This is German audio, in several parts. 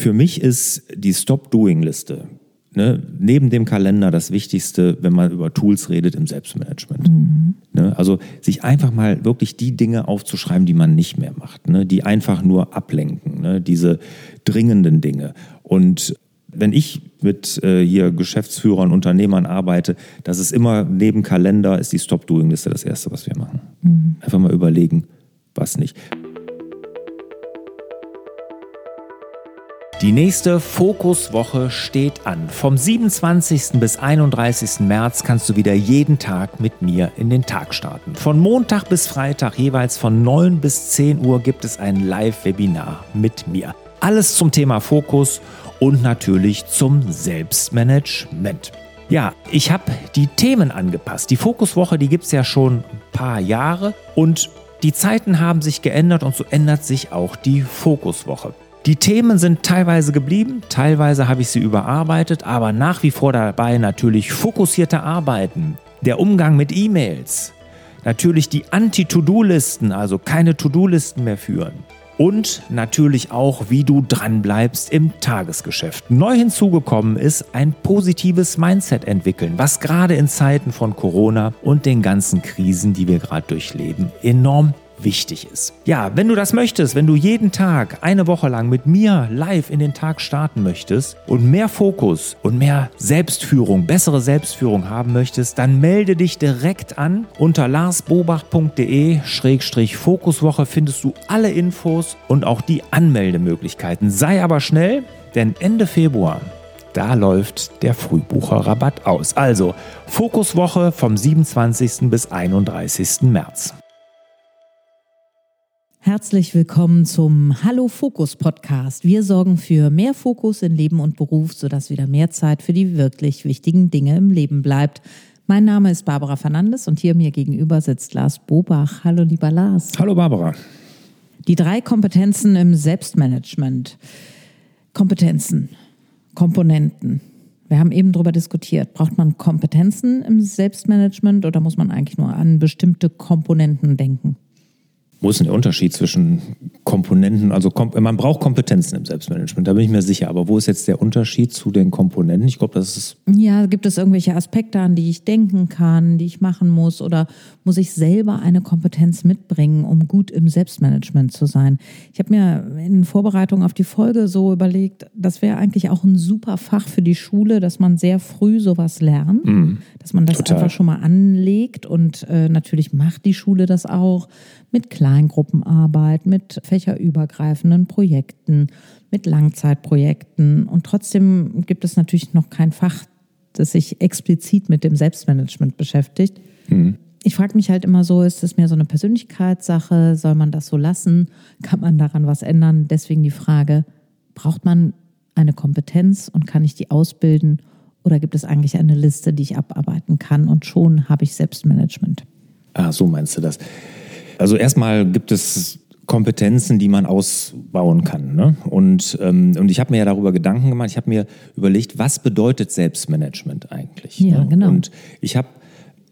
Für mich ist die Stop-Doing-Liste ne, neben dem Kalender das Wichtigste, wenn man über Tools redet im Selbstmanagement. Mhm. Ne, also sich einfach mal wirklich die Dinge aufzuschreiben, die man nicht mehr macht, ne, die einfach nur ablenken, ne, diese dringenden Dinge. Und wenn ich mit äh, hier Geschäftsführern, Unternehmern arbeite, das ist immer neben Kalender ist die Stop-Doing-Liste das Erste, was wir machen. Mhm. Einfach mal überlegen, was nicht. Die nächste Fokuswoche steht an. Vom 27. bis 31. März kannst du wieder jeden Tag mit mir in den Tag starten. Von Montag bis Freitag jeweils von 9 bis 10 Uhr gibt es ein Live-Webinar mit mir. Alles zum Thema Fokus und natürlich zum Selbstmanagement. Ja, ich habe die Themen angepasst. Die Fokuswoche, die gibt es ja schon ein paar Jahre und die Zeiten haben sich geändert und so ändert sich auch die Fokuswoche. Die Themen sind teilweise geblieben, teilweise habe ich sie überarbeitet, aber nach wie vor dabei natürlich fokussierte Arbeiten, der Umgang mit E-Mails, natürlich die Anti-To-Do-Listen, also keine To-Do-Listen mehr führen. Und natürlich auch, wie du dranbleibst im Tagesgeschäft. Neu hinzugekommen ist ein positives Mindset entwickeln, was gerade in Zeiten von Corona und den ganzen Krisen, die wir gerade durchleben, enorm wichtig ist. Ja, wenn du das möchtest, wenn du jeden Tag eine Woche lang mit mir live in den Tag starten möchtest und mehr Fokus und mehr Selbstführung, bessere Selbstführung haben möchtest, dann melde dich direkt an. Unter larsbobach.de-fokuswoche findest du alle Infos und auch die Anmeldemöglichkeiten. Sei aber schnell, denn Ende Februar da läuft der Frühbucherrabatt aus. Also Fokuswoche vom 27. bis 31. März. Herzlich willkommen zum Hallo Fokus Podcast. Wir sorgen für mehr Fokus in Leben und Beruf, sodass wieder mehr Zeit für die wirklich wichtigen Dinge im Leben bleibt. Mein Name ist Barbara Fernandes und hier mir gegenüber sitzt Lars Bobach. Hallo lieber Lars. Hallo Barbara. Die drei Kompetenzen im Selbstmanagement. Kompetenzen, Komponenten. Wir haben eben darüber diskutiert. Braucht man Kompetenzen im Selbstmanagement oder muss man eigentlich nur an bestimmte Komponenten denken? Wo ist denn der Unterschied zwischen Komponenten? Also man braucht Kompetenzen im Selbstmanagement, da bin ich mir sicher. Aber wo ist jetzt der Unterschied zu den Komponenten? Ich glaube, das ist. Ja, gibt es irgendwelche Aspekte, an die ich denken kann, die ich machen muss? Oder muss ich selber eine Kompetenz mitbringen, um gut im Selbstmanagement zu sein? Ich habe mir in Vorbereitung auf die Folge so überlegt, das wäre eigentlich auch ein super Fach für die Schule, dass man sehr früh sowas lernt, mm, dass man das total. einfach schon mal anlegt. Und äh, natürlich macht die Schule das auch mit Kleingruppenarbeit, mit fächerübergreifenden Projekten, mit Langzeitprojekten. Und trotzdem gibt es natürlich noch kein Fach, das sich explizit mit dem Selbstmanagement beschäftigt. Mhm. Ich frage mich halt immer so, ist es mehr so eine Persönlichkeitssache? Soll man das so lassen? Kann man daran was ändern? Deswegen die Frage, braucht man eine Kompetenz und kann ich die ausbilden? Oder gibt es eigentlich eine Liste, die ich abarbeiten kann und schon habe ich Selbstmanagement? Ah, so meinst du das. Also erstmal gibt es Kompetenzen, die man ausbauen kann. Ne? Und, ähm, und ich habe mir ja darüber Gedanken gemacht, ich habe mir überlegt, was bedeutet Selbstmanagement eigentlich? Ja, ne? genau. Und ich habe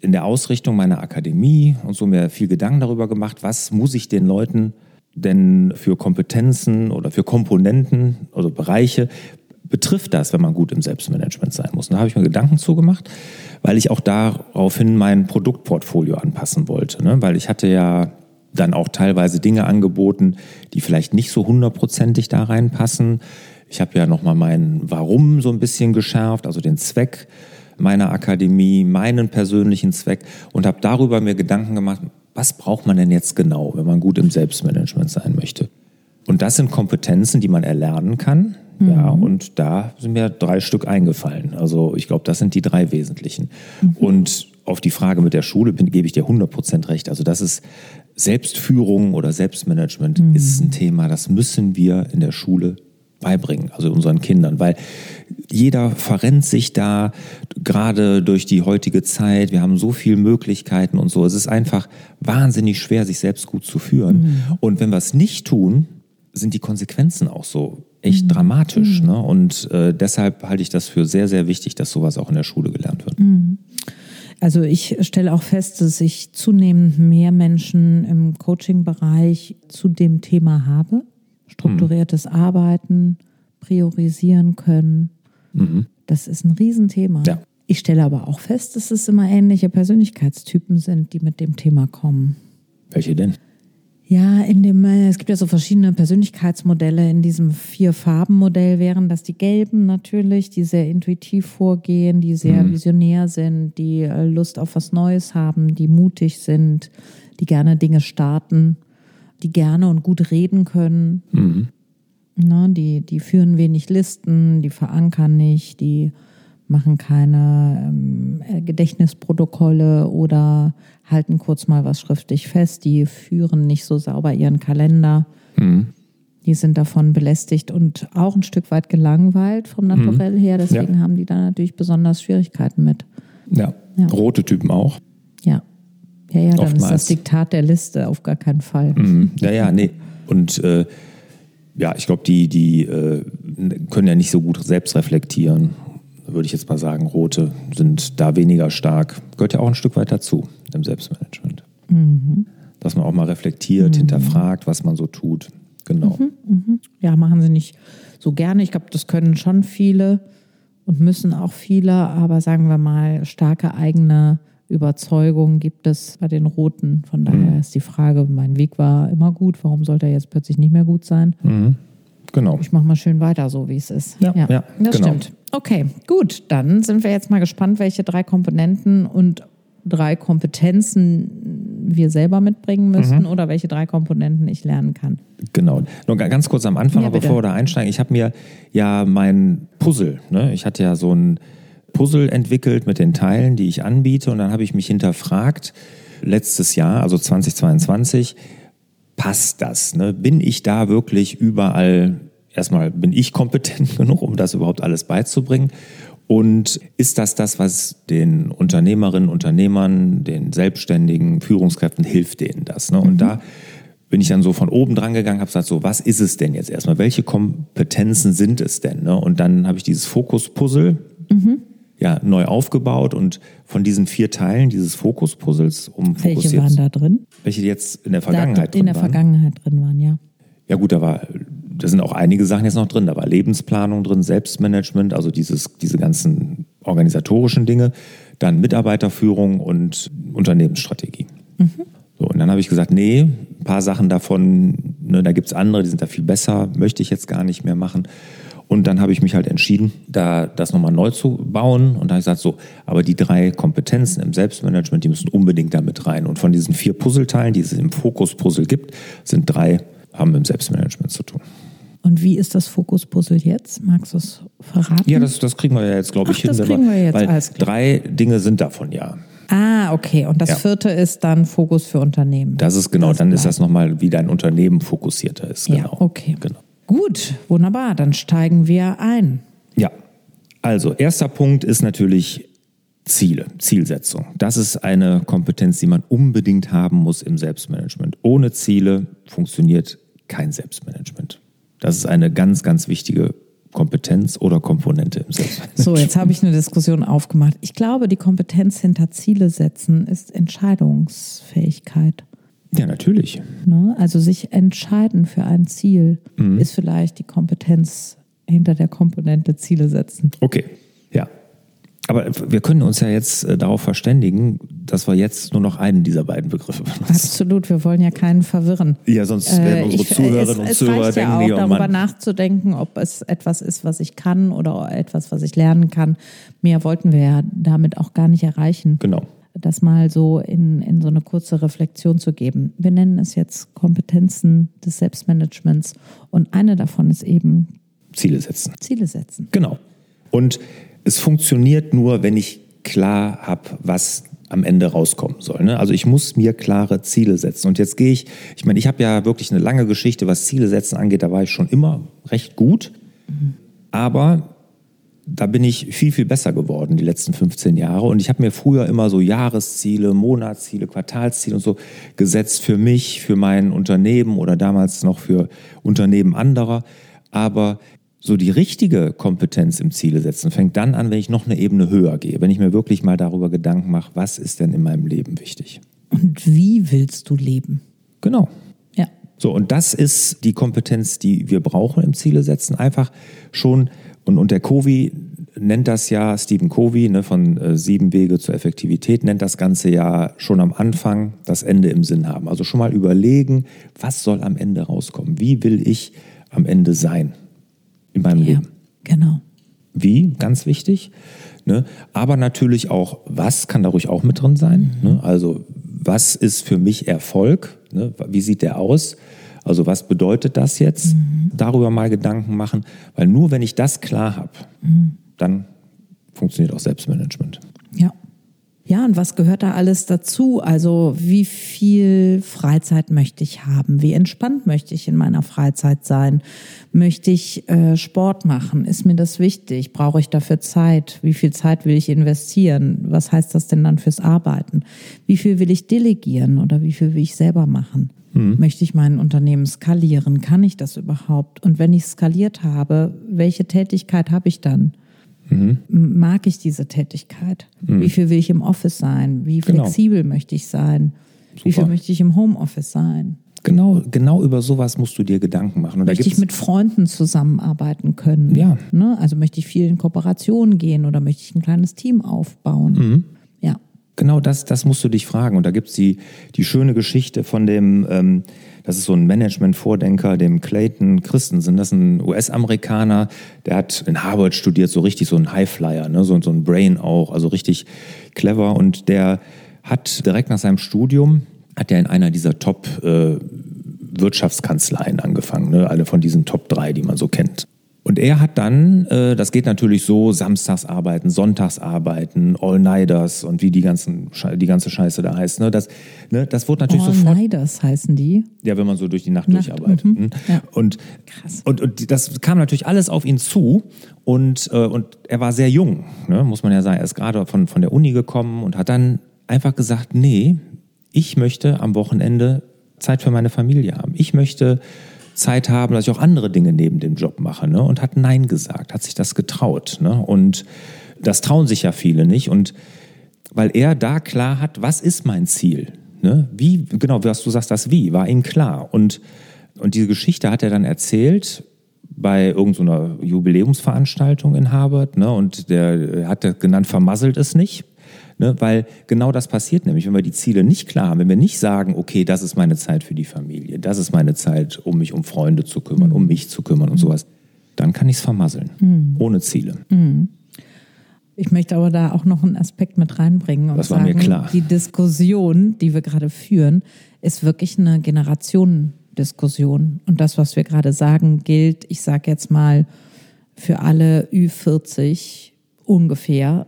in der Ausrichtung meiner Akademie und so mir viel Gedanken darüber gemacht, was muss ich den Leuten denn für Kompetenzen oder für Komponenten oder Bereiche betrifft das, wenn man gut im Selbstmanagement sein muss? Und da habe ich mir Gedanken zugemacht, weil ich auch daraufhin mein Produktportfolio anpassen wollte. Ne? Weil ich hatte ja dann auch teilweise Dinge angeboten, die vielleicht nicht so hundertprozentig da reinpassen. Ich habe ja nochmal mein Warum so ein bisschen geschärft, also den Zweck meiner Akademie, meinen persönlichen Zweck und habe darüber mir Gedanken gemacht, was braucht man denn jetzt genau, wenn man gut im Selbstmanagement sein möchte. Und das sind Kompetenzen, die man erlernen kann. Mhm. Ja, und da sind mir drei Stück eingefallen. Also ich glaube, das sind die drei wesentlichen. Mhm. Und auf die Frage mit der Schule bin, gebe ich dir 100% recht. Also das ist Selbstführung oder Selbstmanagement mhm. ist ein Thema, das müssen wir in der Schule beibringen, also unseren Kindern, weil jeder verrennt sich da gerade durch die heutige Zeit. Wir haben so viele Möglichkeiten und so. Es ist einfach wahnsinnig schwer, sich selbst gut zu führen. Mhm. Und wenn wir es nicht tun, sind die Konsequenzen auch so echt mhm. dramatisch. Mhm. Ne? Und äh, deshalb halte ich das für sehr, sehr wichtig, dass sowas auch in der Schule gelernt wird. Mhm. Also ich stelle auch fest, dass ich zunehmend mehr Menschen im Coaching-Bereich zu dem Thema habe. Strukturiertes Arbeiten, priorisieren können. Das ist ein Riesenthema. Ja. Ich stelle aber auch fest, dass es immer ähnliche Persönlichkeitstypen sind, die mit dem Thema kommen. Welche denn? Ja, in dem, äh, es gibt ja so verschiedene Persönlichkeitsmodelle. In diesem Vier-Farben-Modell wären das die Gelben natürlich, die sehr intuitiv vorgehen, die sehr visionär sind, die äh, Lust auf was Neues haben, die mutig sind, die gerne Dinge starten, die gerne und gut reden können. Ne, die, die führen wenig Listen, die verankern nicht, die machen keine ähm, äh, Gedächtnisprotokolle oder halten kurz mal was schriftlich fest, die führen nicht so sauber ihren Kalender. Die sind davon belästigt und auch ein Stück weit gelangweilt vom Naturell her. Deswegen haben die da natürlich besonders Schwierigkeiten mit. Ja. Ja. Rote Typen auch. Ja. Ja, ja, dann ist Oftmals. das Diktat der Liste auf gar keinen Fall. Mhm. Ja, ja, nee. Und äh, ja, ich glaube, die, die äh, können ja nicht so gut selbst reflektieren, würde ich jetzt mal sagen. Rote sind da weniger stark. Gehört ja auch ein Stück weit dazu im Selbstmanagement. Dass man auch mal reflektiert, hinterfragt, was man so tut. Genau. Ja, machen sie nicht so gerne. Ich glaube, das können schon viele und müssen auch viele, aber sagen wir mal, starke eigene Überzeugung gibt es bei den Roten. Von daher ist die Frage, mein Weg war immer gut, warum sollte er jetzt plötzlich nicht mehr gut sein? Genau. Ich mache mal schön weiter, so wie es ist. Ja, ja, das genau. stimmt. Okay, gut. Dann sind wir jetzt mal gespannt, welche drei Komponenten und drei Kompetenzen wir selber mitbringen müssen Mhm. oder welche drei Komponenten ich lernen kann. Genau. Nur ga- ganz kurz am Anfang, Ja, bevor wir da einsteigen. Ich habe mir ja mein Puzzle, ne? ich hatte ja so ein Puzzle entwickelt mit den Teilen, die ich anbiete. Und dann habe ich mich hinterfragt, letztes Jahr, also 2022, passt das? Ne? Bin ich da wirklich überall, erstmal bin ich kompetent genug, um das überhaupt alles beizubringen? Und ist das das, was den Unternehmerinnen, Unternehmern, den Selbstständigen, Führungskräften hilft denen das? Ne? Und da bin ich dann so von oben dran gegangen, habe gesagt, so, was ist es denn jetzt erstmal? Welche Kompetenzen sind es denn? Ne? Und dann habe ich dieses Fokus-Puzzle ja, neu aufgebaut und von diesen vier Teilen dieses Fokus-Puzzles, um Welche waren da drin? welche jetzt in der Da, Vergangenheit in drin der waren. Vergangenheit drin waren, ja. Ja gut, da war, da sind auch einige Sachen jetzt noch drin. Da war Lebensplanung drin, Selbstmanagement, also dieses, diese ganzen organisatorischen Dinge, dann Mitarbeiterführung und Unternehmensstrategie. So, und dann habe ich gesagt, nee, ein paar Sachen davon, ne, da gibt's andere, die sind da viel besser, möchte ich jetzt gar nicht mehr machen. Und dann habe ich mich halt entschieden, da das nochmal neu zu bauen. Und da habe ich gesagt, so, aber die drei Kompetenzen im Selbstmanagement, die müssen unbedingt da mit rein. Und von diesen vier Puzzleteilen, die es im Fokus-Puzzle gibt, sind drei, haben mit dem Selbstmanagement zu tun. Und wie ist das Fokus-Puzzle jetzt? Magst du es verraten? Ja, das, das kriegen wir ja jetzt, glaube ich, Ach, das wenn kriegen wir jetzt, Weil alles klar. drei Dinge sind davon ja. ah, okay. Und das Ja. vierte ist dann Fokus für Unternehmen. Das ist genau, Das dann ist das nochmal, wie dein Unternehmen fokussierter ist. Ja, Genau. okay. Genau. Gut, wunderbar. Dann steigen wir ein. Ja, also erster Punkt ist natürlich Ziele, Zielsetzung. Das ist eine Kompetenz, die man unbedingt haben muss im Selbstmanagement. Ohne Ziele funktioniert kein Selbstmanagement. Das ist eine ganz, ganz wichtige Kompetenz oder Komponente im Selbstmanagement. So, jetzt habe ich eine Diskussion aufgemacht. Ich glaube, die Kompetenz hinter Ziele setzen ist Entscheidungsfähigkeit. Ja, natürlich. Ne? Also sich entscheiden für ein Ziel Mhm. ist vielleicht die Kompetenz hinter der Komponente Ziele setzen. Okay, ja. Aber wir können uns ja jetzt äh, darauf verständigen, dass wir jetzt nur noch einen dieser beiden Begriffe benutzen. Absolut, wir wollen ja keinen verwirren. Ja, sonst Äh, werden unsere ich- Zuhörerinnen und es, es Zuhörer denken, ja auch oh darüber Mann. nachzudenken, ob es etwas ist, was ich kann oder etwas, was ich lernen kann. Mehr wollten wir ja damit auch gar nicht erreichen. Genau. Das mal so in, in so eine kurze Reflexion zu geben. Wir nennen es jetzt Kompetenzen des Selbstmanagements und eine davon ist eben Ziele setzen. Ziele setzen. Genau. Und es funktioniert nur, wenn ich klar habe, was am Ende rauskommen soll. Ne? Also ich muss mir klare Ziele setzen. Und jetzt gehe ich, ich meine, ich habe ja wirklich eine lange Geschichte, was Ziele setzen angeht, da war ich schon immer recht gut. Aber da bin ich viel, viel besser geworden die letzten 15 Jahre. Und ich habe mir früher immer so Jahresziele, Monatsziele, Quartalsziele und so gesetzt für mich, für mein Unternehmen oder damals noch für Unternehmen anderer. Aber so die richtige Kompetenz im Ziele setzen fängt dann an, wenn ich noch eine Ebene höher gehe, wenn ich mir wirklich mal darüber Gedanken mache, was ist denn in meinem Leben wichtig. Und wie willst du leben? Genau. Ja. So, und das ist die Kompetenz, die wir brauchen im Ziele setzen. Einfach schon, und, und der Covey nennt das ja, Stephen Covey ne, von äh, Sieben Wege zur Effektivität, nennt das Ganze ja schon am Anfang das Ende im Sinn haben. Also schon mal überlegen, was soll am Ende rauskommen? Wie will ich am Ende sein in meinem ja, Leben? Genau. Wie, ganz wichtig. Ne? Aber natürlich auch, was kann da ruhig auch mit drin sein? Mhm. Ne? Also, was ist für mich Erfolg? Ne? Wie sieht der aus? Also was bedeutet das jetzt? Mhm. Darüber mal Gedanken machen, weil nur wenn ich das klar habe, mhm. dann funktioniert auch Selbstmanagement. Ja. Ja, und was gehört da alles dazu? Also wie viel Freizeit möchte ich haben? Wie entspannt möchte ich in meiner Freizeit sein? Möchte ich äh, Sport machen? Ist mir das wichtig? Brauche ich dafür Zeit? Wie viel Zeit will ich investieren? Was heißt das denn dann fürs Arbeiten? Wie viel will ich delegieren oder wie viel will ich selber machen? Mhm. Möchte ich mein Unternehmen skalieren? Kann ich das überhaupt? Und wenn ich skaliert habe, welche Tätigkeit habe ich dann? Mhm. Mag ich diese Tätigkeit? Mhm. Wie viel will ich im Office sein? Wie genau. flexibel genau. möchte ich sein? Super. Wie viel möchte ich im Homeoffice sein? Genau, genau über sowas musst du dir Gedanken machen. Und möchte ich mit Freunden zusammenarbeiten können? Ja. Ne? Also möchte ich viel in Kooperation gehen oder möchte ich ein kleines Team aufbauen? Mhm. Genau das, das musst du dich fragen. Und da gibt es die, die schöne Geschichte von dem, ähm, das ist so ein Management-Vordenker, dem Clayton Christensen. Das ist ein US-Amerikaner, der hat in Harvard studiert, so richtig so ein Highflyer, ne? so, so ein Brain auch, also richtig clever. Und der hat direkt nach seinem Studium, hat er in einer dieser Top- äh, Wirtschaftskanzleien angefangen, ne? alle von diesen Top 3, die man so kennt. Und er hat dann, äh, das geht natürlich so, Samstagsarbeiten, Sonntagsarbeiten, All-Nighters und wie die, ganzen, die ganze Scheiße da heißt. Ne? Das, ne, das wurde natürlich All sofort... All-Nighters heißen die? Ja, wenn man so durch die Nacht, Nacht durcharbeitet. Mhm. Hm? Ja. Und, Krass. Und, und das kam natürlich alles auf ihn zu und, äh, und er war sehr jung, ne? muss man ja sagen. Er ist gerade von, von der Uni gekommen und hat dann einfach gesagt, nee, ich möchte am Wochenende Zeit für meine Familie haben. Ich möchte Zeit haben, dass ich auch andere Dinge neben dem Job mache. Ne? Und hat Nein gesagt, hat sich das getraut. Ne? Und das trauen sich ja viele nicht. Und weil er da klar hat, was ist mein Ziel? Ne? Wie, genau, was du sagst, das Wie, war ihm klar. Und, und diese Geschichte hat er dann erzählt bei irgendeiner Jubiläumsveranstaltung in Harvard. Ne? Und der hat genannt, vermasselt es nicht. Ne? Weil genau das passiert nämlich, wenn wir die Ziele nicht klar haben, wenn wir nicht sagen, okay, das ist meine Zeit für die Familie, das ist meine Zeit, um mich um Freunde zu kümmern, um mich zu kümmern und sowas, dann kann ich es vermasseln, mhm. ohne Ziele. Mhm. Ich möchte aber da auch noch einen Aspekt mit reinbringen und das war sagen, mir klar. die Diskussion, die wir gerade führen, ist wirklich eine Generationendiskussion. Und das, was wir gerade sagen, gilt, ich sage jetzt mal, für alle Ü40 ungefähr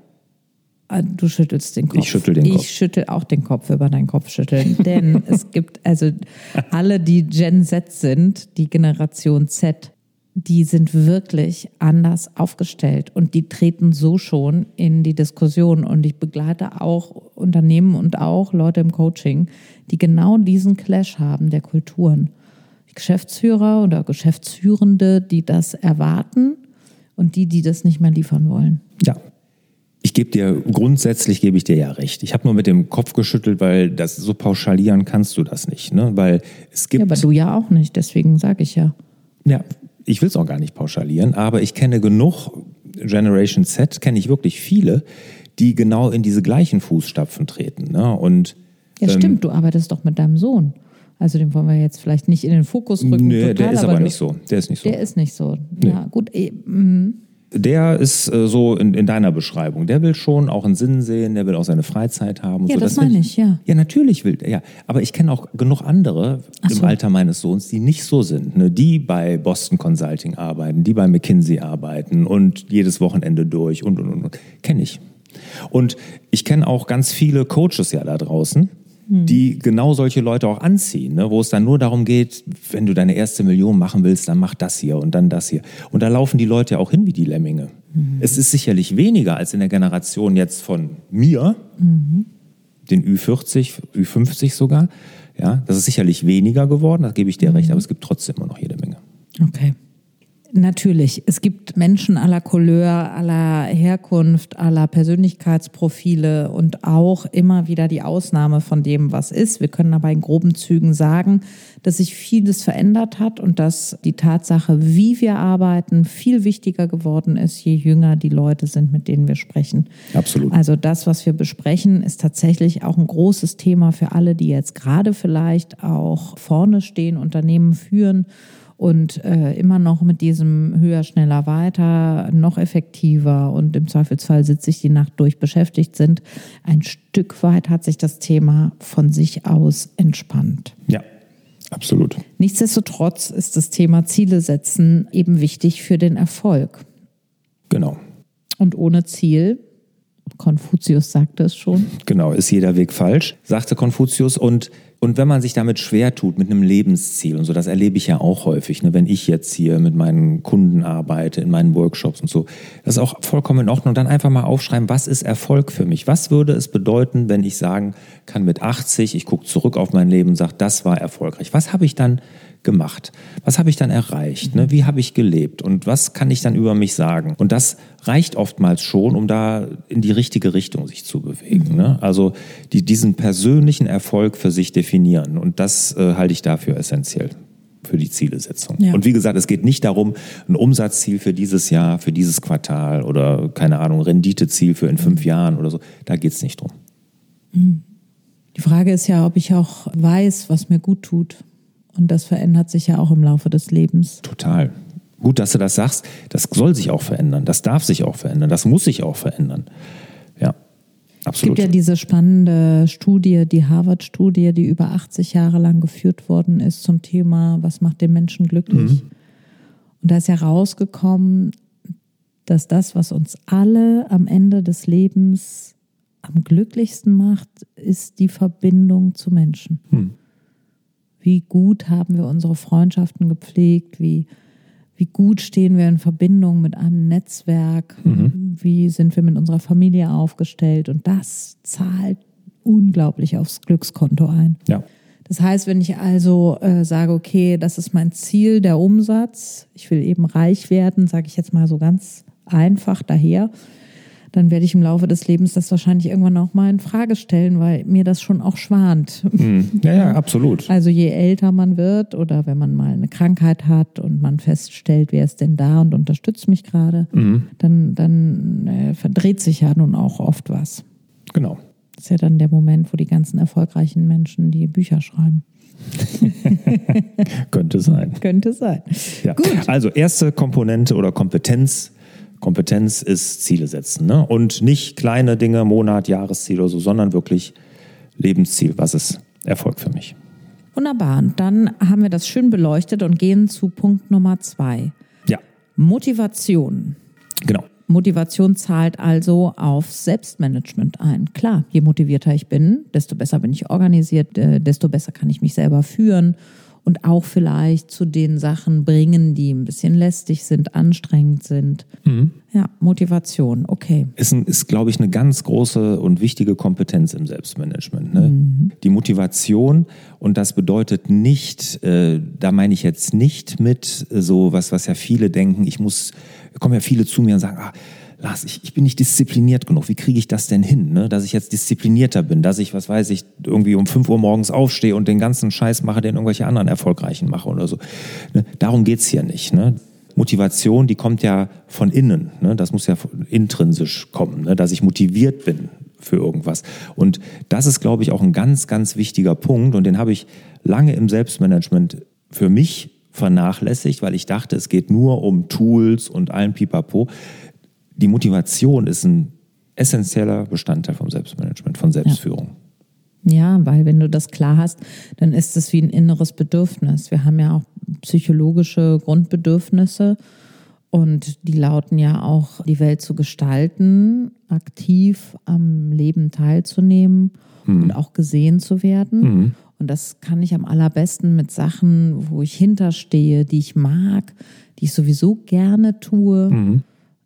du schüttelst den Kopf. Ich schüttel den Kopf. Ich schüttel auch den Kopf über deinen Kopf schütteln. Denn es gibt also alle, die Gen Z sind, die Generation Z, die sind wirklich anders aufgestellt und die treten so schon in die Diskussion. Und ich begleite auch Unternehmen und auch Leute im Coaching, die genau diesen Clash haben der Kulturen. Geschäftsführer oder Geschäftsführende, die das erwarten und die, die das nicht mehr liefern wollen. Ja, ich gebe dir, grundsätzlich gebe ich dir ja recht. Ich habe nur mit dem Kopf geschüttelt, weil das so pauschalieren kannst du das nicht. Ne? Weil es gibt. Ja, aber du ja auch nicht, deswegen sage ich ja. Ja, ich will es auch gar nicht pauschalieren, aber ich kenne genug Generation Z, kenne ich wirklich viele, die genau in diese gleichen Fußstapfen treten. Ne? Und, ja, ähm, stimmt, du arbeitest doch mit deinem Sohn. Also den wollen wir jetzt vielleicht nicht in den Fokus rücken. Nee, total, der ist aber, aber nicht so. Der ist nicht so. Der ist nicht so. Nee. Ja, gut. Eh, mm der ist äh, so in, in, deiner Beschreibung. Der will schon auch einen Sinn sehen, der will auch seine Freizeit haben. ja, so. das, das meine ich, ja. Ja, natürlich will er. Ja. Aber ich kenne auch genug andere so. im Alter meines Sohns, die nicht so sind. Ne? Die bei Boston Consulting arbeiten, die bei McKinsey arbeiten und jedes Wochenende durch und, und, und. und. Kenne ich. Und ich kenne auch ganz viele Coaches ja da draußen. Die genau solche Leute auch anziehen, ne? wo es dann nur darum geht, wenn du deine erste Million machen willst, dann mach das hier und dann das hier. Und da laufen die Leute ja auch hin wie die Lemminge. Mhm. Es ist sicherlich weniger als in der Generation jetzt von mir, mhm. den Ü40, Ü50 sogar. Ja, das ist sicherlich weniger geworden, da gebe ich dir mhm. recht, aber es gibt trotzdem immer noch jede Menge. Okay. Natürlich, es gibt Menschen aller Couleur, aller Herkunft, aller Persönlichkeitsprofile und auch immer wieder die Ausnahme von dem, was ist. Wir können aber in groben Zügen sagen, dass sich vieles verändert hat und dass die Tatsache, wie wir arbeiten, viel wichtiger geworden ist, je jünger die Leute sind, mit denen wir sprechen. Absolut. Also das, was wir besprechen, ist tatsächlich auch ein großes Thema für alle, die jetzt gerade vielleicht auch vorne stehen, Unternehmen führen und äh, immer noch mit diesem höher, schneller, weiter, noch effektiver und im Zweifelsfall sitze ich die Nacht durch beschäftigt sind. Ein Stück weit hat sich das Thema von sich aus entspannt. Ja, absolut. Nichtsdestotrotz ist das Thema Ziele setzen eben wichtig für den Erfolg. Genau. Und ohne Ziel Konfuzius sagte es schon. Genau, ist jeder Weg falsch, sagte Konfuzius. Und und wenn man sich damit schwer tut, mit einem Lebensziel und so, das erlebe ich ja auch häufig, ne, wenn ich jetzt hier mit meinen Kunden arbeite, in meinen Workshops und so, das ist auch vollkommen in Ordnung. Dann einfach mal aufschreiben, was ist Erfolg für mich? Was würde es bedeuten, wenn ich sagen kann, mit 80, ich gucke zurück auf mein Leben und sage, das war erfolgreich. Was habe ich dann gemacht? Was habe ich dann erreicht? Ne? Wie habe ich gelebt? Und was kann ich dann über mich sagen? Und das reicht oftmals schon, um da in die richtige Richtung sich zu bewegen. Ne? Also die, diesen persönlichen Erfolg für sich definieren. Und das äh, halte ich dafür essentiell für die Zielesetzung. Ja. Und wie gesagt, es geht nicht darum, ein Umsatzziel für dieses Jahr, für dieses Quartal oder keine Ahnung, Renditeziel für in fünf Jahren oder so. Da geht es nicht drum. Mhm. Die Frage ist ja, ob ich auch weiß, was mir gut tut. Und das verändert sich ja auch im Laufe des Lebens. Total. Gut, dass du das sagst. Das soll sich auch verändern. Das darf sich auch verändern. Das muss sich auch verändern. Ja, absolut. Es gibt ja diese spannende Studie, die Harvard-Studie, die über 80 Jahre lang geführt worden ist zum Thema, was macht den Menschen glücklich? Mhm. Und da ist ja rausgekommen, dass das, was uns alle am Ende des Lebens am glücklichsten macht, ist die Verbindung zu Menschen. Mhm. Wie gut haben wir unsere Freundschaften gepflegt? Wie, wie gut stehen wir in Verbindung mit einem Netzwerk? Mhm. Wie sind wir mit unserer Familie aufgestellt? Und das zahlt unglaublich aufs Glückskonto ein. Ja. Das heißt, wenn ich also äh, sage, okay, das ist mein Ziel, der Umsatz, ich will eben reich werden, sage ich jetzt mal so ganz einfach daher, dann werde ich im Laufe des Lebens das wahrscheinlich irgendwann auch mal in Frage stellen, weil mir das schon auch schwant. Mhm. Ja, ja, absolut. Also je älter man wird oder wenn man mal eine Krankheit hat und man feststellt, wer ist denn da und unterstützt mich gerade, mhm. dann, dann äh, verdreht sich ja nun auch oft was. Genau. Das ist ja dann der Moment, wo die ganzen erfolgreichen Menschen die Bücher schreiben. Könnte sein. Könnte sein. Ja. Gut. Also erste Komponente oder Kompetenz Kompetenz ist Ziele setzen. Ne? Und nicht kleine Dinge, Monat, Jahresziel oder so, sondern wirklich Lebensziel. Was ist Erfolg für mich? Wunderbar. Und dann haben wir das schön beleuchtet und gehen zu Punkt Nummer zwei. Ja. Motivation. Genau. Motivation zahlt also auf Selbstmanagement ein. Klar, je motivierter ich bin, desto besser bin ich organisiert, äh, desto besser kann ich mich selber führen und auch vielleicht zu den Sachen bringen, die ein bisschen lästig sind, anstrengend sind. Mhm. Ja, Motivation, okay. Ist, ist glaube ich, eine ganz große und wichtige Kompetenz im Selbstmanagement. Ne? Mhm. Die Motivation und das bedeutet nicht, äh, da meine ich jetzt nicht mit so was, was ja viele denken, ich muss, kommen ja viele zu mir und sagen, ah, Lars, ich, ich bin nicht diszipliniert genug. Wie kriege ich das denn hin, ne? dass ich jetzt disziplinierter bin, dass ich, was weiß ich, irgendwie um 5 Uhr morgens aufstehe und den ganzen Scheiß mache, den irgendwelche anderen Erfolgreichen mache oder so. Ne? Darum geht's hier nicht. Ne? Motivation, die kommt ja von innen. Ne? Das muss ja intrinsisch kommen, ne? dass ich motiviert bin für irgendwas. Und das ist, glaube ich, auch ein ganz, ganz wichtiger Punkt. Und den habe ich lange im Selbstmanagement für mich vernachlässigt, weil ich dachte, es geht nur um Tools und allen Pipapo die Motivation ist ein essentieller Bestandteil vom Selbstmanagement, von Selbstführung. Ja. ja, weil wenn du das klar hast, dann ist es wie ein inneres Bedürfnis. Wir haben ja auch psychologische Grundbedürfnisse und die lauten ja auch, die Welt zu gestalten, aktiv am Leben teilzunehmen hm. und auch gesehen zu werden. Hm. Und das kann ich am allerbesten mit Sachen, wo ich hinterstehe, die ich mag, die ich sowieso gerne tue. Mhm.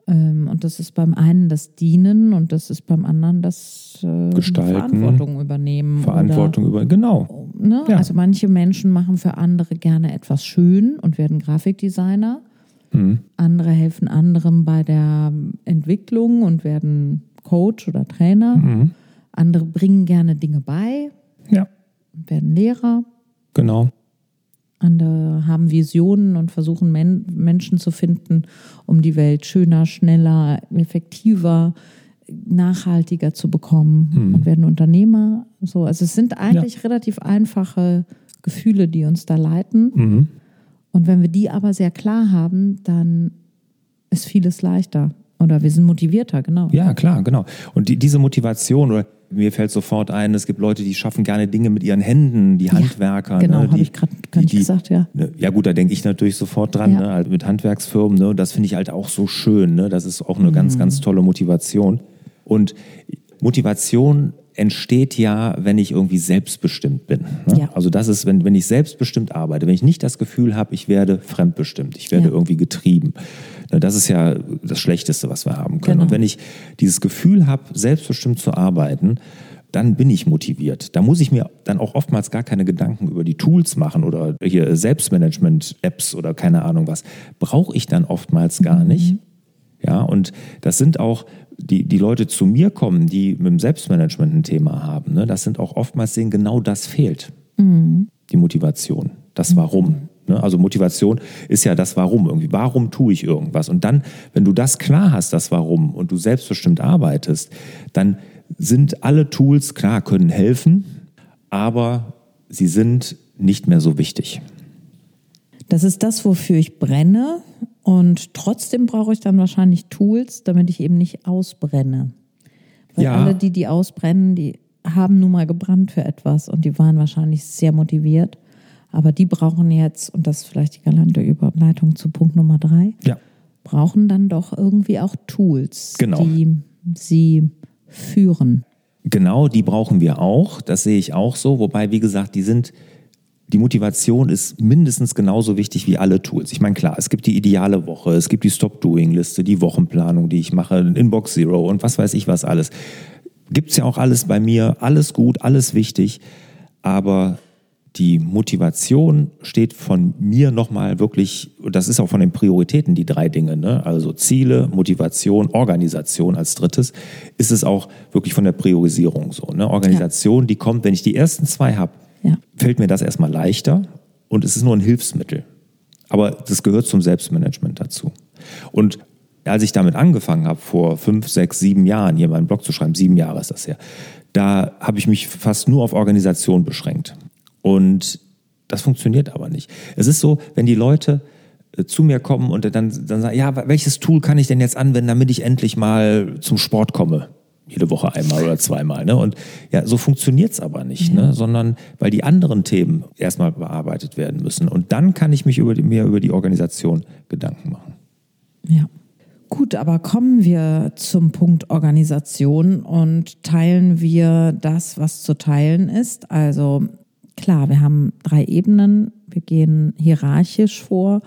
Ähm, und das ist beim einen das Dienen und das ist beim anderen das äh, Gestalten, Verantwortung übernehmen. Verantwortung über, genau. Ne? Ja. Also manche Menschen machen für andere gerne etwas schön und werden Grafikdesigner. Mhm. Andere helfen anderen bei der Entwicklung und werden Coach oder Trainer. Mhm. Andere bringen gerne Dinge bei. Ja. Werden Lehrer. Genau. Andere haben Visionen und versuchen Men Menschen zu finden, um die Welt schöner, schneller, effektiver, nachhaltiger zu bekommen mhm. und werden Unternehmer. So, also es sind eigentlich ja. relativ einfache Gefühle, die uns da leiten. Mhm. Und wenn wir die aber sehr klar haben, dann ist vieles leichter. Oder wir sind motivierter, genau. Ja, klar, genau. Und die, diese Motivation, oder mir fällt sofort ein, es gibt Leute, die schaffen gerne Dinge mit ihren Händen, die Handwerker. genau, ne, habe ich gerade gesagt, ja. Ne, ja gut, da denke ich natürlich sofort dran, ja. ne, halt mit Handwerksfirmen. Ne, das finde ich halt auch so schön. Ne, das ist auch eine mhm. ganz, ganz tolle Motivation. Und Motivation entsteht ja, wenn ich irgendwie selbstbestimmt bin. Ne? Ja. Also das ist, wenn, wenn ich selbstbestimmt arbeite, wenn ich nicht das Gefühl habe, ich werde fremdbestimmt, ich werde ja. irgendwie getrieben. Ne, das ist ja das Schlechteste, was wir haben können. Genau. Und wenn ich dieses Gefühl habe, selbstbestimmt zu arbeiten, dann bin ich motiviert. Da muss ich mir dann auch oftmals gar keine Gedanken über die Tools machen oder hier Selbstmanagement-Apps oder keine Ahnung was. Brauche ich dann oftmals gar mhm. nicht. Ja, und das sind auch die, die Leute zu mir kommen, die mit dem Selbstmanagement ein Thema haben. Ne, das sind auch oftmals denen genau das fehlt. Mhm. Die Motivation, das mhm. Warum. Ne, also Motivation ist ja das Warum irgendwie. Warum tue ich irgendwas? Und dann, wenn du das klar hast, das Warum, und du selbstbestimmt arbeitest, dann sind alle Tools, klar, können helfen, aber sie sind nicht mehr so wichtig. Das ist das, wofür ich brenne und trotzdem brauche ich dann wahrscheinlich Tools, damit ich eben nicht ausbrenne. Weil ja. alle, die die ausbrennen, die haben nun mal gebrannt für etwas und die waren wahrscheinlich sehr motiviert. Aber die brauchen jetzt, und das ist vielleicht die galante Überleitung zu Punkt Nummer drei, ja. brauchen dann doch irgendwie auch Tools, genau. die sie führen. Genau, die brauchen wir auch. Das sehe ich auch so. Wobei, wie gesagt, die sind die Motivation ist mindestens genauso wichtig wie alle Tools. Ich meine, klar, es gibt die ideale Woche, es gibt die Stop-Doing-Liste, die Wochenplanung, die ich mache, Inbox Zero und was weiß ich was alles. Gibt es ja auch alles bei mir, alles gut, alles wichtig, aber die Motivation steht von mir nochmal wirklich, das ist auch von den Prioritäten die drei Dinge, ne? also Ziele, Motivation, Organisation als drittes, ist es auch wirklich von der Priorisierung so. Ne? Organisation, ja. die kommt, wenn ich die ersten zwei habe, ja. fällt mir das erstmal leichter und es ist nur ein Hilfsmittel. Aber das gehört zum Selbstmanagement dazu. Und als ich damit angefangen habe, vor fünf, sechs, sieben Jahren, hier meinen Blog zu schreiben, sieben Jahre ist das her, da habe ich mich fast nur auf Organisation beschränkt. Und das funktioniert aber nicht. Es ist so, wenn die Leute äh, zu mir kommen und dann, dann sagen, ja, welches Tool kann ich denn jetzt anwenden, damit ich endlich mal zum Sport komme? Jede Woche einmal oder zweimal. Ne? Und ja, so funktioniert es aber nicht, ja. ne? sondern weil die anderen Themen erstmal bearbeitet werden müssen. Und dann kann ich mich über die, mehr über die Organisation Gedanken machen. Ja. Gut, aber kommen wir zum Punkt Organisation und teilen wir das, was zu teilen ist. Also klar, wir haben drei Ebenen. Wir gehen hierarchisch vor,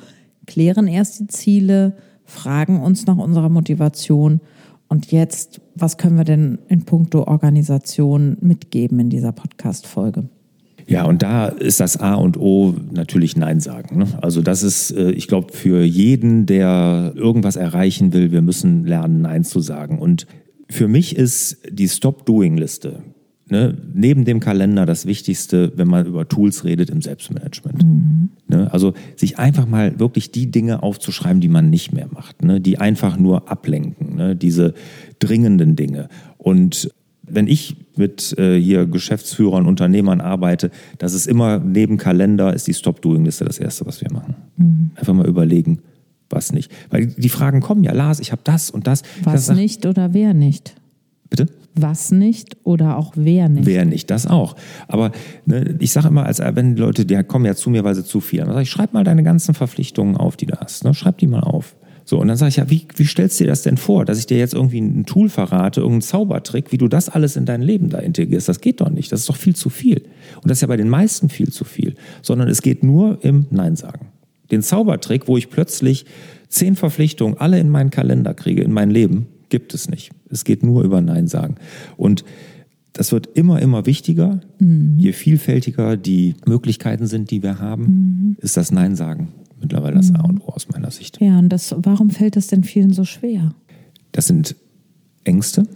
klären erst die Ziele, fragen uns nach unserer Motivation und jetzt, was können wir denn in puncto Organisation mitgeben in dieser Podcast-Folge? Ja, und da ist das A und O natürlich Nein sagen. Ne? Also das ist, äh, ich glaube, für jeden, der irgendwas erreichen will, wir müssen lernen, Nein zu sagen. Und für mich ist die Stop-Doing-Liste ne, neben dem Kalender das Wichtigste, wenn man über Tools redet im Selbstmanagement. Mhm. Ne, also sich einfach mal wirklich die Dinge aufzuschreiben, die man nicht mehr macht, ne, die einfach nur ablenken, ne, diese dringenden Dinge. Und wenn ich mit äh, hier Geschäftsführern, Unternehmern arbeite, das ist immer neben Kalender ist die Stop-Doing-Liste das Erste, was wir machen. Mhm. Einfach mal überlegen, was nicht. Weil die Fragen kommen ja, Lars, ich habe das und das. Was das, nicht oder wer nicht? Bitte? Was nicht oder auch wer nicht? Wer nicht, das auch. Aber ne, ich sage immer, als wenn Leute, die kommen ja zu mir, weil sie zu viel haben, dann sage ich, schreib mal deine ganzen Verpflichtungen auf, die du hast. Ne? Schreib die mal auf. So, und dann sage ich, ja, wie, wie stellst du dir das denn vor, dass ich dir jetzt irgendwie ein Tool verrate, irgendeinen Zaubertrick, wie du das alles in dein Leben da integrierst? Das geht doch nicht. Das ist doch viel zu viel. Und das ist ja bei den meisten viel zu viel. Sondern es geht nur im Nein sagen. Den Zaubertrick, wo ich plötzlich zehn Verpflichtungen alle in meinen Kalender kriege, in mein Leben, gibt es nicht. Es geht nur über Nein sagen. Und das wird immer, immer wichtiger. Mhm. Je vielfältiger die Möglichkeiten sind, die wir haben, mhm. ist das Nein sagen mittlerweile das A und O aus meiner Sicht. Ja, und das, warum fällt das denn vielen so schwer? Das sind Ängste,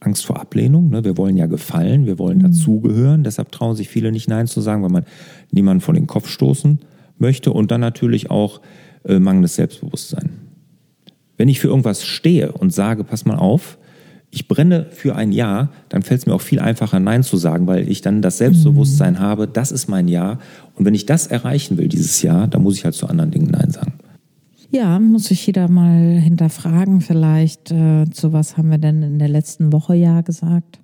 Angst vor Ablehnung. Ne? Wir wollen ja gefallen, wir wollen dazugehören. Deshalb trauen sich viele nicht Nein zu sagen, weil man niemanden vor den Kopf stoßen möchte. Und dann natürlich auch äh, mangelndes Selbstbewusstsein. Wenn ich für irgendwas stehe und sage, pass mal auf, ich brenne für ein Ja, dann fällt es mir auch viel einfacher, Nein zu sagen, weil ich dann das Selbstbewusstsein habe, das ist mein Ja. Und wenn ich das erreichen will, dieses Ja, dann muss ich halt zu anderen Dingen Nein sagen. Ja, muss sich jeder mal hinterfragen, vielleicht, äh, zu was haben wir denn in der letzten Woche Ja gesagt,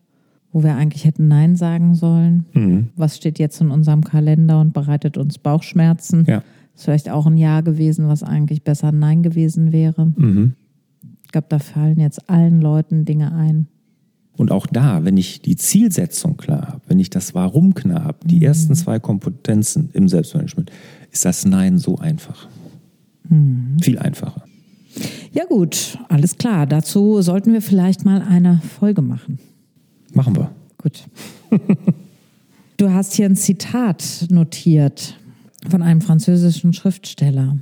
wo wir eigentlich hätten Nein sagen sollen. Mhm. Was steht jetzt in unserem Kalender und bereitet uns Bauchschmerzen? Ja. Ist vielleicht auch ein Ja gewesen, was eigentlich besser ein Nein gewesen wäre. Mhm. Ich glaube, da fallen jetzt allen Leuten Dinge ein. Und auch da, wenn ich die Zielsetzung klar habe, wenn ich das Warum klar habe, die ersten zwei Kompetenzen im Selbstmanagement, ist das Nein so einfach. Viel einfacher. Ja gut, alles klar. Dazu sollten wir vielleicht mal eine Folge machen. Machen wir. Gut. Du hast hier ein Zitat notiert von einem französischen Schriftsteller.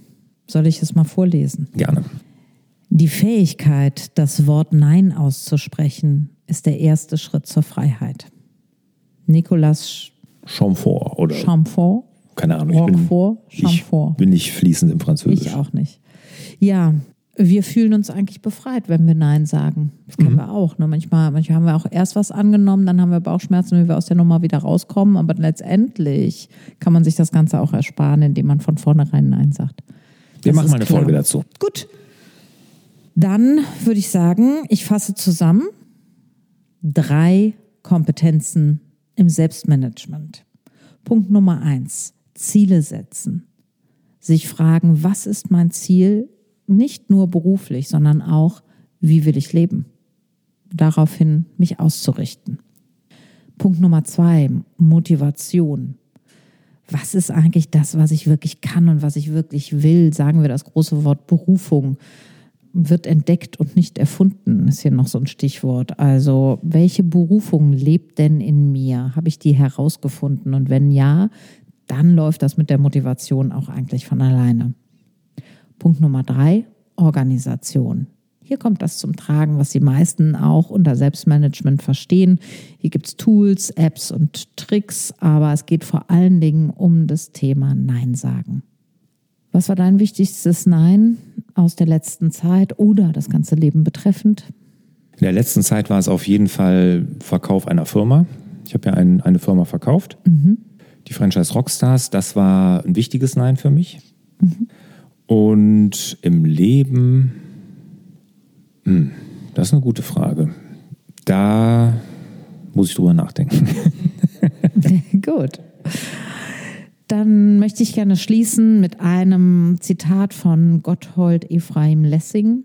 Soll ich es mal vorlesen? Gerne. Die Fähigkeit, das Wort Nein auszusprechen, ist der erste Schritt zur Freiheit. Nicolas Chamfort oder Chamfort. keine Ahnung. Ich bin, Roquefort? ich Chamfort. bin nicht fließend im Französischen. Ich auch nicht. Ja, wir fühlen uns eigentlich befreit, wenn wir Nein sagen. Das kennen wir auch. Ne? Manchmal, manchmal haben wir auch erst was angenommen, dann haben wir Bauchschmerzen, wie wir aus der Nummer wieder rauskommen. Aber letztendlich kann man sich das Ganze auch ersparen, indem man von vornherein Nein sagt. Wir Das machen mal eine klar. Folge dazu. Gut. Dann würde ich sagen, ich fasse zusammen drei Kompetenzen im Selbstmanagement. Punkt Nummer eins, Ziele setzen. Sich fragen, was ist mein Ziel? Nicht nur beruflich, sondern auch, wie will ich leben? Daraufhin mich auszurichten. Punkt Nummer zwei, Motivation. Was ist eigentlich das, was ich wirklich kann und was ich wirklich will? Sagen wir das große Wort Berufung wird entdeckt und nicht erfunden, ist hier noch so ein Stichwort. Also, welche Berufung lebt denn in mir? Habe ich die herausgefunden? Und wenn ja, dann läuft das mit der Motivation auch eigentlich von alleine. Punkt Nummer drei, Organisation. Hier kommt das zum Tragen, was die meisten auch unter Selbstmanagement verstehen. Hier gibt es Tools, Apps und Tricks, aber es geht vor allen Dingen um das Thema Nein sagen. Was war dein wichtigstes Nein aus der letzten Zeit oder das ganze Leben betreffend? In der letzten Zeit war es auf jeden Fall Verkauf einer Firma. Ich habe ja ein, eine Firma verkauft, die Franchise Rockstars. Das war ein wichtiges Nein für mich. Und im Leben, hm, das ist eine gute Frage. Da muss ich drüber nachdenken. Gut. Dann möchte ich gerne schließen mit einem Zitat von Gotthold Ephraim Lessing.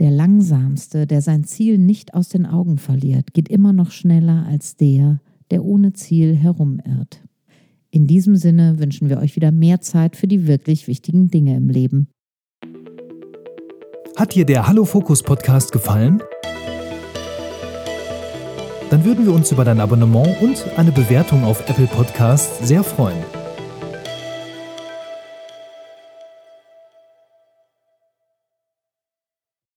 Der Langsamste, der sein Ziel nicht aus den Augen verliert, geht immer noch schneller als der, der ohne Ziel herumirrt. In diesem Sinne wünschen wir euch wieder mehr Zeit für die wirklich wichtigen Dinge im Leben. Hat dir der Hallo Fokus Podcast gefallen? Dann würden wir uns über dein Abonnement und eine Bewertung auf Apple Podcasts sehr freuen.